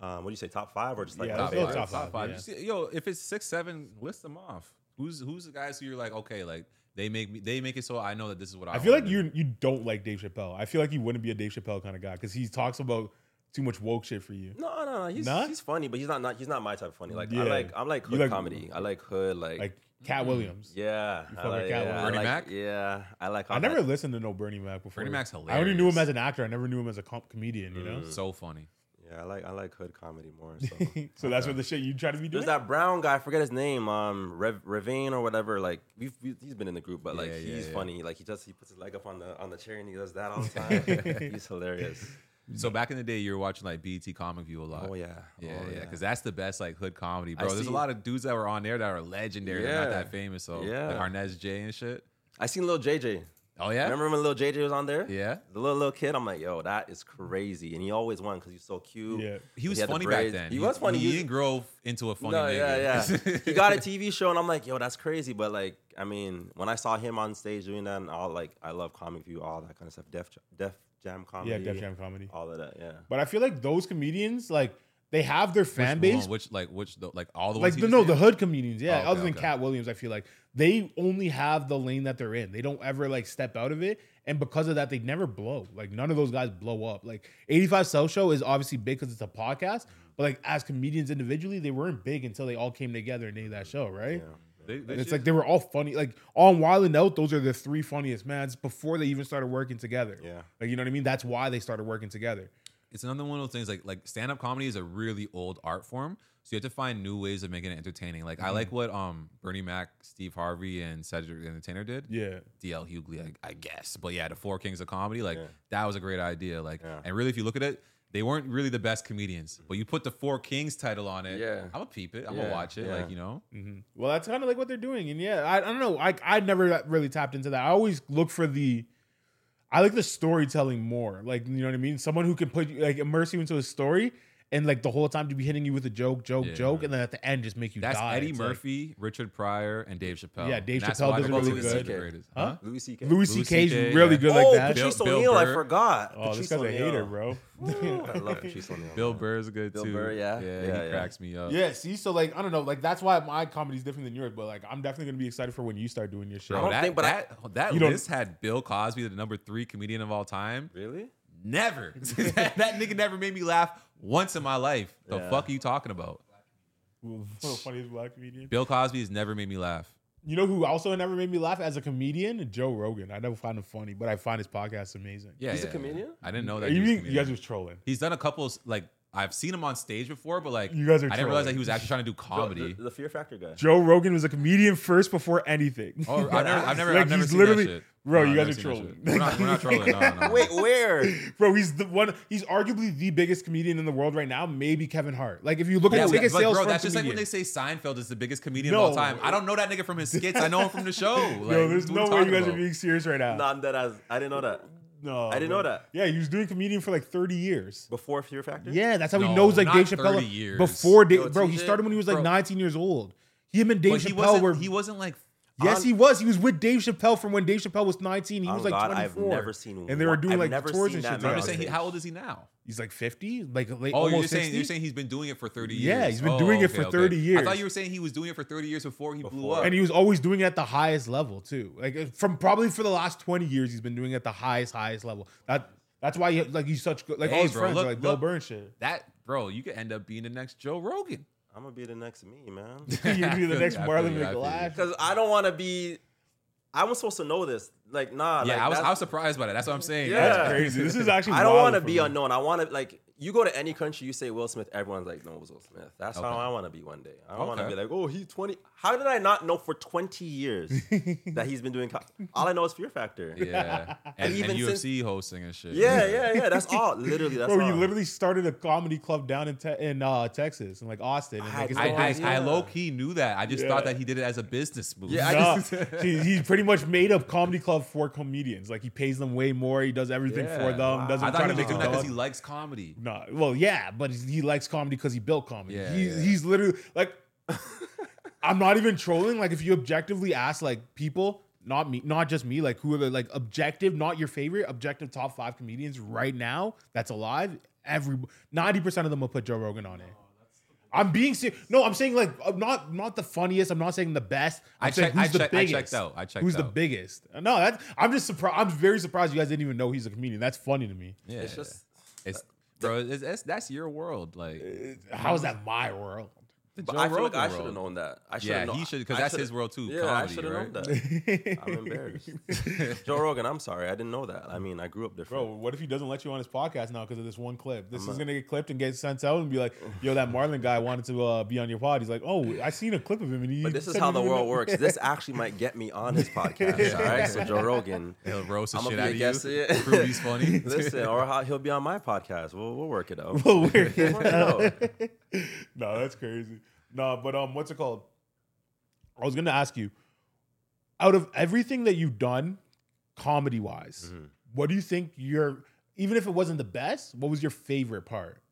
Um, what do you say? Top five or just like Yeah, my let's top five, yeah. Just- yo, if it's six, seven, list them off. Who's who's the guys who you're like, okay, like they make me they make it so I know that this is what I. I feel like you you don't like Dave Chappelle. I feel like you wouldn't be a Dave Chappelle kind of guy because he talks about too much woke shit for you. No, no, no. He's Nah? he's funny, but he's not, not he's not my type of funny. Like Yeah. I like I'm like You hood like- comedy. I like hood like, Like Katt Williams. yeah. You I fuck like, Katt yeah, Williams. Bernie like- Mac? Yeah, I like. How I never that- listened to no Bernie Mac before. Bernie Mac's hilarious. I only knew him as an actor. I never knew him as a com- comedian. You know. so funny. Yeah, I like I like hood comedy more. So. so that's what the shit you try to be doing. There's that brown guy, I forget his name, um, Rev, Revane or whatever. Like we've, we he's been in the group, but like Yeah, yeah, he's yeah. funny. Like he just he puts his leg up on the on the chair and he does that all the time. he's hilarious. So back in the day, you were watching like BET Comic View a lot. Oh yeah, Yeah, oh, yeah, because that's the best like hood comedy, I bro. There's a lot of dudes that were on there that are legendary. They're not that famous, so Yeah. like Arnez J and shit. I seen little JJ. Oh yeah, Remember when little JJ was on there? Yeah, The little little kid, I'm like, yo, that is crazy, and he always won because he's so cute. Yeah. he was had the funny back then. He was funny. He, He- didn't grow into a funny no, nigga. yeah, yeah. he got a TV show, and I'm like, yo, that's crazy. But like, I mean, when I saw him on stage doing that, and all like, I love Comic View, all that kind of stuff. Def, Def Jam comedy. yeah, Def Jam comedy. All of that, yeah. But I feel like those comedians, like they have their fan Which, base. on, which like which the, like all the like ones he the, no, the hood comedians, yeah. Oh, okay, other than okay. Katt Williams, I feel like they only have the lane that they're in. They don't ever like step out of it, and because of that, they never blow. Like none of those guys blow up. Like 85 South Show is obviously big because it's a podcast, but like as comedians individually, they weren't big until they all came together and made that show, right? They- they And it's like they were all funny. Like on Wild and Out, those are the three funniest mans before they even started working together. Yeah. like you know what I mean. That's why they started working together. it's another one of those things like like stand up comedy is a really old art form. So you have to find new ways of making it entertaining. Like Mm-hmm. I like what um Bernie Mac, Steve Harvey, and Cedric the Entertainer did. Yeah, DL Hughley, I, I guess. But yeah, the Four Kings of Comedy, like Yeah. that was a great idea. Like, Yeah. and really, if you look at it, they weren't really the best comedians. But you put the Four Kings title on it, Yeah. I'm gonna peep it. I'm gonna watch it. yeah. Like you know, hmm Well, that's kind of like what they're doing, and yeah, I, I don't know. I I never really tapped into that. I always look for the, I like the storytelling more. Like you know what I mean. Someone who can put you like immerse you into a story, and like the whole time to be hitting you with a joke, joke, Yeah. joke, and then at the end just make you that's die. Eddie It's like- Murphy, Richard Pryor, and Dave Chappelle. Yeah, Dave that's Chappelle why does it they're really both good. the. Huh? Huh? Louis C.K. Louis Louis C.K.'s CK, really yeah. good oh, like that. Bill- Patrice Bill O'Neal, I forgot. oh, this Patrice guy's a hater, bro. I love Patrice O'Neal. Bill man. Burr is good Bill too. Burr, yeah. yeah, Yeah, he yeah. cracks me up. Yeah, see, so like I don't know, like that's why my comedy is different than yours, but like I'm definitely gonna be excited for when you start doing your show. Bro, don't that, think- but I- that, that You don't- list had Bill Cosby, the number three comedian of all time. Really? Never. that, that nigga never made me laugh once in my life. The Yeah. fuck are you talking about? funniest black comedian. Bill Cosby has never made me laugh. You know who also never made me laugh as a comedian? Joe Rogan. I never find him funny, but I find his podcast amazing. Yeah, He's a yeah, comedian? I didn't know that. you, he was a mean- you comedian. guys was trolling. He's done a couple of like I've seen him on stage before, but like You guys are I didn't realize that he was actually trying to do The, comedy. the, the Fear Factor guy. Joe Rogan was a comedian first before anything. oh, I've never, I've never, Like, I've never he's seen literally- that shit. Bro, No, you guys are trolling. shit. We're not, we're not trolling. No, no, no. Wait, where? Bro, he's the one. He's arguably the biggest comedian in the world right now. Maybe Kevin Hart. Like if you look Yeah, at the but- biggest but sales bro, from that's just like when they say Seinfeld is the biggest comedian No. of all time. I don't know that nigga from his skits. I know him from the show. Like, Yo, there's no way you guys about? are being serious right now. Nah, I'm dead as I didn't know that. No, I didn't bro. know that. Yeah, he was doing comedian for like 30 years. Before Fear Factor? Yeah, that's how he No, knows like not Dave Chappelle. 30 years. Before Dave, Yo, bro, he TJ, started when he was like bro. 19 years old. Him and Dave But he Chappelle wasn't. were. He wasn't like. Yes, on- he was. He was with Dave Chappelle from when Dave Chappelle was 19. He Oh was like God, 24. I've never seen And they were doing I've like never tours and shit. I'm on just saying. How old is he now? He's like 50, like late, Oh, almost you're 60. saying you're saying he's been doing it for 30 years. Yeah, he's been Oh, doing it okay, for okay. 30 I thought you were saying he was doing it for 30 years before he blew up. and he was always doing it at the highest level too. Like from probably for the last 20 years, he's been doing it at the highest, highest level. That that's why he, like he's such good. Like all his bro, friends look, are like Bill look. Burr and shit. that bro, you could end up being the next Joe Rogan. I'm gonna be the next me, man. You'd be the next I Marlon you, I feel you. McLash. Because I don't want to be. I was supposed to know this. Like, nah. Yeah, like, I was I was surprised by that. That's what I'm saying. Yeah. That's crazy. This is actually. I don't want to be me. unknown. I want to like you go to any country, you say Will Smith, everyone's like, no, it was Will Smith. That's Okay. how I want to be one day. I don't want to be like, oh, he's 20. How did I not know for 20 years that he's been doing? Co- all I know is Fear Factor. Yeah, and, even and since- UFC hosting and shit. Yeah, yeah, yeah. That's all. Literally, that's Bro, all. you literally started a comedy club down in te- in uh, Texas and like Austin. And, I like, it's I, I, I low key knew that. I just Yeah. thought that he did it as a business move. Yeah, I Nah, just- he, he pretty much made a comedy club for comedians. Like he pays them way more. He does everything Yeah, for them. Doesn't I try thought to he was make doing that because he likes comedy. No, well, yeah, but he likes comedy because he built comedy. Yeah, he, yeah. He's literally like, I'm not even trolling. Like if you objectively ask like people, not me, not just me, like who are the like objective, not your favorite, objective top five comedians right now that's alive. Every ninety percent of them will put Joe Rogan on it. I'm being serious. No, I'm saying like I'm not not the funniest. I'm not saying the best. I'm I saying checked- who's I the checked- I biggest. checked out. I checked who's the biggest? No, that's I'm just surprised. I'm very surprised you guys didn't even know he's a comedian. That's funny to me. Yeah, It's just it's uh, bro. It's, that's your world. Like How is that my world? The But Joe I feel like Rogan I should have known that. I should Yeah, have known. he should- 'cause that's his world too, Yeah, comedy, I should have known that. I'm embarrassed. Joe Rogan, I'm sorry, I didn't know that. I mean, I grew up different. Bro, what if he doesn't let you on his podcast now because of this one clip? This is gonna get clipped and get sent out and be like, "Yo, that Marlon guy wanted to uh, be on your pod." He's like, "Oh, I seen a clip of him." And he But this is how the world works. This actually might get me on his podcast. All right, so Joe Rogan. He'll roast the I'ma shit be out of guest, you. yeah. Prove he's funny. Listen, or how he'll be on my podcast. We'll, we'll work it out. We'll work it We'll work it out. no, that's crazy. No, but um, what's it called? I was gonna ask you, out of everything that you've done, comedy wise, Mm-hmm. what do you think your even if it wasn't the best, what was your favorite part?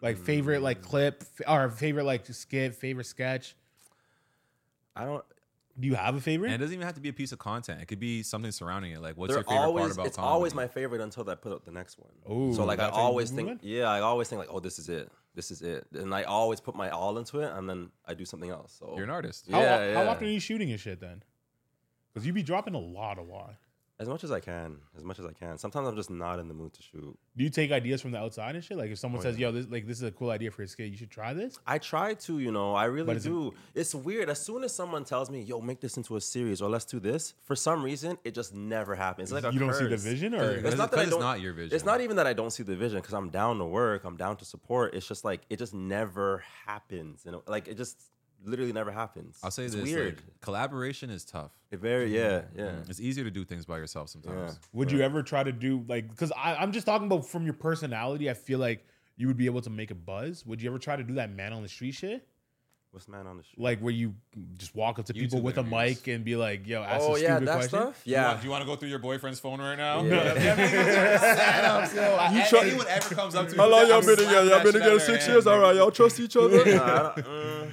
Like favorite like Mm. clip f- or favorite like skit, favorite sketch? I don't. Do you have a favorite? And it doesn't even have to be a piece of content. It could be something surrounding it. Like, what's They're your favorite always. part about it's comedy? always my favorite until I put up the next one. Ooh, so like I that's how you always think. it? Yeah, I always think like, oh, this is it. This is it. And I always put my all into it, and then I do something else. So You're an artist. How, Yeah, how yeah. often are you shooting your shit then? Because you be dropping a lot, a lot. As much as I can, as much as I can. Sometimes I'm just not in the mood to shoot. Do you take ideas from the outside and shit? Like if Oh, someone says, "Yo, this like this is a cool idea for a skit, you should try this." I try to, you know, I really is it- do. it's weird. As soon as someone tells me, "Yo, make this into a series," or "Let's do this," for some reason, it just never happens. It's like a you don't see the vision, or It's not that I it's don't. not your vision. It's not even that I don't see the vision because I'm down to work. I'm down to support. It's just like it just never happens. You know, like it just literally never happens. I'll say it's this: weird. like, collaboration is tough. it very yeah yeah. It's easier to do things by yourself yeah. sometimes. would you ever try to do like? Because I'm just talking about from your personality. I feel like you would be able to make a buzz. Would you ever try to do that man on the street shit? What's man on the street? Like where you just walk up to people YouTube with a mic and be like, "Yo, ask Oh a yeah, stupid that question." stuff. Do you want- Yeah. Do you want to go through your boyfriend's phone right now? Yeah. Setups, yo. You try- Anyone ever comes up to me? How long y'all been together? Y'all that been together six years? All right, y'all trust each other? Nah, I don't- mm.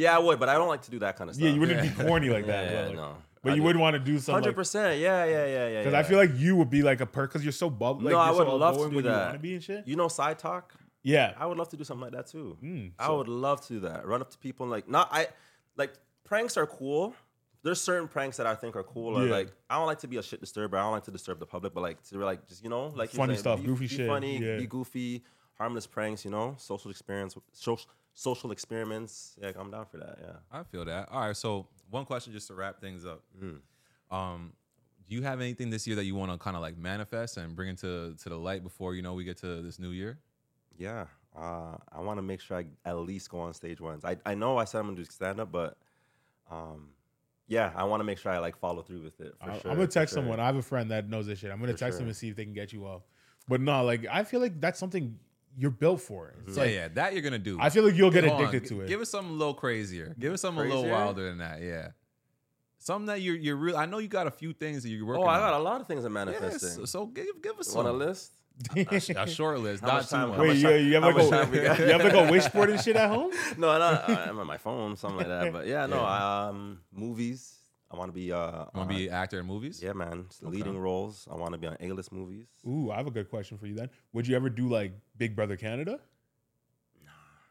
Yeah, I would, but I don't like to do that kind of stuff. Yeah, you wouldn't be corny like that. yeah, bro. no. But you would want to do something Hundred like percent. Yeah, yeah, yeah, yeah. because yeah. I feel like you would be like a per because you're so bub. Like, no, I would so love to do You that. to be and shit. You know, side talk. Yeah, I would love to do something like that too. Mm, I so- would love to do that. Run up to people and like not I like pranks are cool. There's certain pranks that I think are cool. Or Yeah. like I don't like to be a shit disturber. I don't like to disturb the public, but like to like just you know like Funny saying, stuff, be, goofy be shit, funny, yeah. be goofy, harmless pranks. You know, social experience, social social experiments. Yeah, I'm down for that. Yeah. I feel that. All right, so one question just to wrap things up. Mm. Um, do you have anything this year that you want to kind of like manifest and bring into to the light before you know we get to this new year? Yeah, uh, I want to make sure I at least go on stage once. I, I know I said I'm gonna do stand up, but um, yeah, I want to make sure I like follow through with it. For I- sure, I'm gonna for text sure. someone. I have a friend that knows this shit. I'm gonna For text him sure. and see if they can get you up. But no, like I feel like that's something you're built for. It's Yeah, like yeah, that you're gonna do. I feel like you'll get Hold addicted g- to it. Give us something a little crazier. Give us something a little wilder than that. Yeah, something that you're you're real. I know you got a few things that you're working. Oh, I on. got a lot of things I'm Yeah, manifesting. so, so give give us on a list? a, a short list, How not too time- much. Wait, much you, time- you have how like much time we a you have like a wish board and shit at home? No, no, I'm on my phone, something like that. But yeah, no, um, movies. I want to be. Uh, Want to be an actor in movies? Yeah, man. Just Leading roles. I want to be on A-list movies. Ooh, I have a good question for you then. Would you ever do like Big Brother Canada?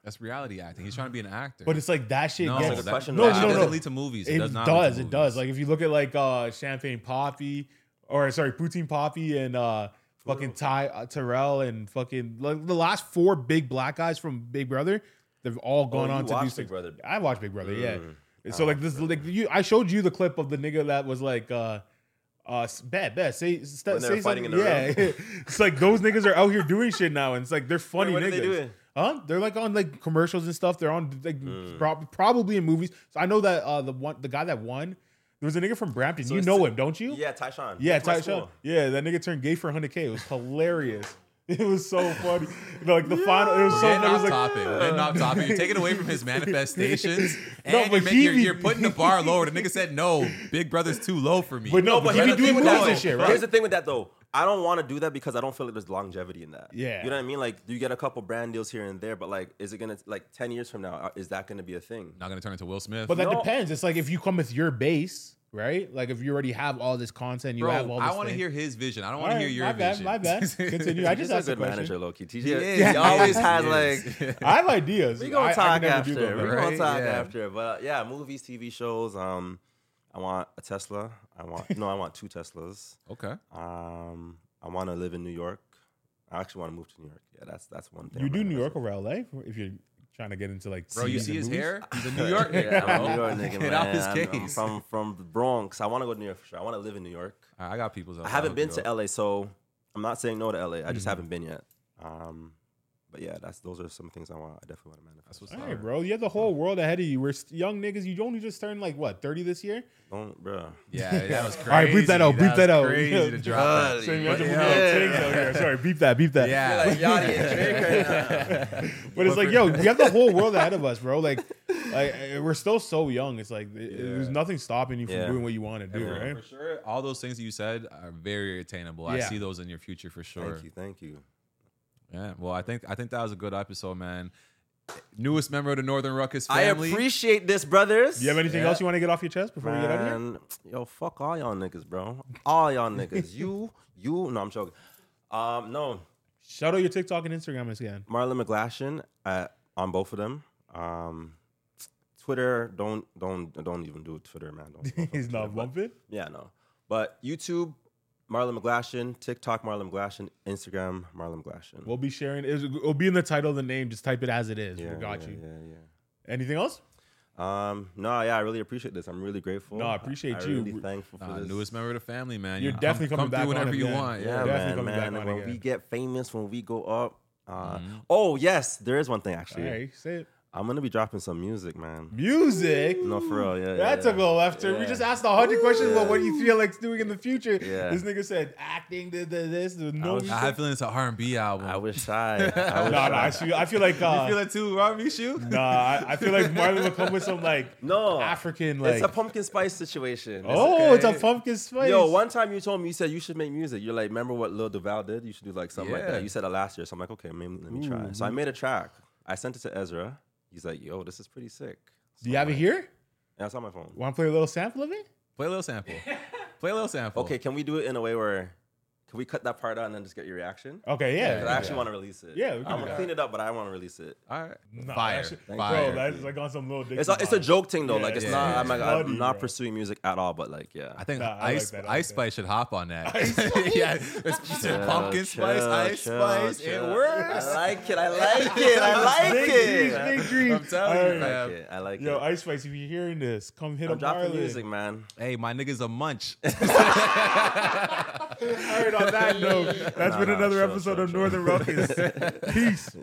That's reality acting. He's trying to be an actor. But it's like that shit no, gets a that, no, that ask. no, doesn't lead to movies. It, It does not does. lead to It does. Like if you look at like uh Champagne Poppy, or sorry, Poutine Poppy and uh fucking Ty uh, Terrell and fucking like the last four big black guys from Big Brother, they've all gone Oh, you on to do watched. Big Brother. I watched Big Brother. Yeah. Mm. So like this, like you, I showed you the clip of the nigga that was like. uh uh, bad, bad. Say, st- say fighting something. in the yeah, it's like those niggas are out here doing shit now, and it's like they're funny are niggas. they? Huh? They're like on like commercials and stuff. They're on like Hmm. prob- probably in movies. So I know that uh the one the guy that won, there was a nigga from Brampton. So you know him, don't you? Yeah, Tyshawn. Yeah, Went to my Ty school. Shaw. Yeah, that nigga turned gay for 100k. It was hilarious. It was so funny. Like the final, it was so. getting It was off like, topic. We're getting off topic. You're taking away from his manifestations. and No, you're, but he you're, you're putting the bar lower. The nigga said no. Big Brother's too low for me. But no, but he be doing with moves that, and shit, right? Here's the thing with that though. I don't want to do that because I don't feel like there's longevity in that. Yeah. You know what I mean? Like, do you get a couple brand deals here and there, but like, is it gonna like ten years from now? uh, Is that gonna be a thing? Not gonna turn into Will Smith. But that No. depends. It's like if you come with your base, right? Like if you already have all this content, you have all this I want to hear his vision. I don't All want to hear your my bad, vision. my bad. Continue. I just TJ's asked a a good question. manager, low key. TJ, He is, he he always has he like. I have ideas. We gonna I- I talk can never do after. them, We though. gonna Right? talk Yeah. after. But yeah, movies, TV shows. Um, I want a Tesla. I want no, I want two Teslas. okay. Um, I want to live in New York. I actually want to move to New York. Yeah, that's that's one thing. You I'm do New York or LA if you're trying to get into like. Bro, you see his movies? hair? He's a New York with. nigga, Yeah, I'm a bro. New York nigga, Get man. out his I'm- I'm case. from from the Bronx. I want to go to New York for sure. I want to live in New York. I got people's. I haven't been to LA, so I'm not saying no to LA. I just haven't been yet. Um, but yeah, that's those are some things I want. I definitely want to manifest. That's what's All up. right, bro. You have the whole world ahead of you. We're st- young niggas. You only just turned like what, 30 this year? Don't, bro. Yeah, that was crazy. All right, beep that out, beep was that out. Crazy to drop that. So you imagine yeah. we like things out here. Sorry, beep that, beep that. Yeah. Like, y'all Drake. But it's like, yo, we have the whole world ahead of us, bro. Like, like uh, we're still so young. It's like th- there's nothing stopping you from Yeah. doing what you want to do, Yeah. right? For sure, all those things that you said are very attainable. I see those in your future for sure. Thank you, thank you. Yeah. Well, I think I think that was a good episode, man. Newest member of the Northern Ruckus family. I appreciate this, brothers. You have anything Yeah. else you want to get off your chest before we get out of here? Man, yo, fuck all y'all niggas, bro. All y'all niggas. you, you. No, I'm joking. Um, no, Shout out your TikTok and Instagram again. Marlon McGlashan at, on both of them. Um, Twitter, don't don't don't even do Twitter, man. Don't, don't He's not Twitter, but- bumping. Yeah, no. But YouTube, Marlon McGlashan. TikTok, Marlon McGlashan. Instagram, Marlon McGlashan. We'll be sharing. It'll it'll be in the title of the name. Just type it as it is. yeah, we got yeah, you. Yeah, yeah. Anything else? Um, no, yeah, I really appreciate this. I'm really grateful. No, I appreciate I, you. I'm really thankful for Nah, this. newest member of the family, man. You're You definitely come, coming come back through on whenever you again. want. Yeah, Yeah. definitely man, coming back man. on When again. we get famous, when we go up. Uh, Mm-hmm. Oh yes, there is one thing actually. All right, say it. I'm gonna be dropping some music, man. Music. No, for real. Yeah, That yeah, took a yeah. left turn. We just asked a hundred questions about what you feel like doing in the future. Yeah. This nigga said acting, the, the, this, the no. was- I have feeling it's an R&B album. I wish I. I wish no, no, I I. feel, I feel like uh, you feel it too, R&B shoe? nah, I, I feel like Marlon would come with some like No, African like. it's a pumpkin spice situation. It's oh, it's a pumpkin spice. Yo, one time you told me you said you should make music. You're like, remember what Lil Duval did? You should do like something like that. You said it last year, so I'm like, okay, maybe let me try. So I made a track. I sent it to Ezra. He's like, yo, this is pretty sick. Do you have it here? Yeah, it's on my phone. Want to play a little sample of it? Play a little sample. Play a little sample. Okay, can we do it in a way where can we cut that part out and then just get your reaction? Okay, yeah. 'Cause I actually want to release it. Yeah, we can I'm do gonna that. clean it up, but I want to release it. All right. Nah, Fire. that shit- Fire. Bro, that's like on some little. Dixie It's a, it's a joke thing though. Yeah, like it's yeah, not. yeah. I'm, like, Bloody, I'm not bro. pursuing music at all. But like, yeah. I think Nah, I like Ice that, I like Ice that. Spice should hop on that. Ice yeah, it's Chill, pumpkin spice, chill, ice chill, spice. chill. It works. I like it. I like it. I like Big it. dreams, big dreams. I'm telling you, All I man. like it. I like it. Yo, it. Ice Spice, if you're hearing this, come hit him up. I'm up dropping Marlon. music, man. Hey, my nigga's a munch. All right, on that note, that's Nah, been nah, another episode chill, of chill. Northern Ruckus. Peace.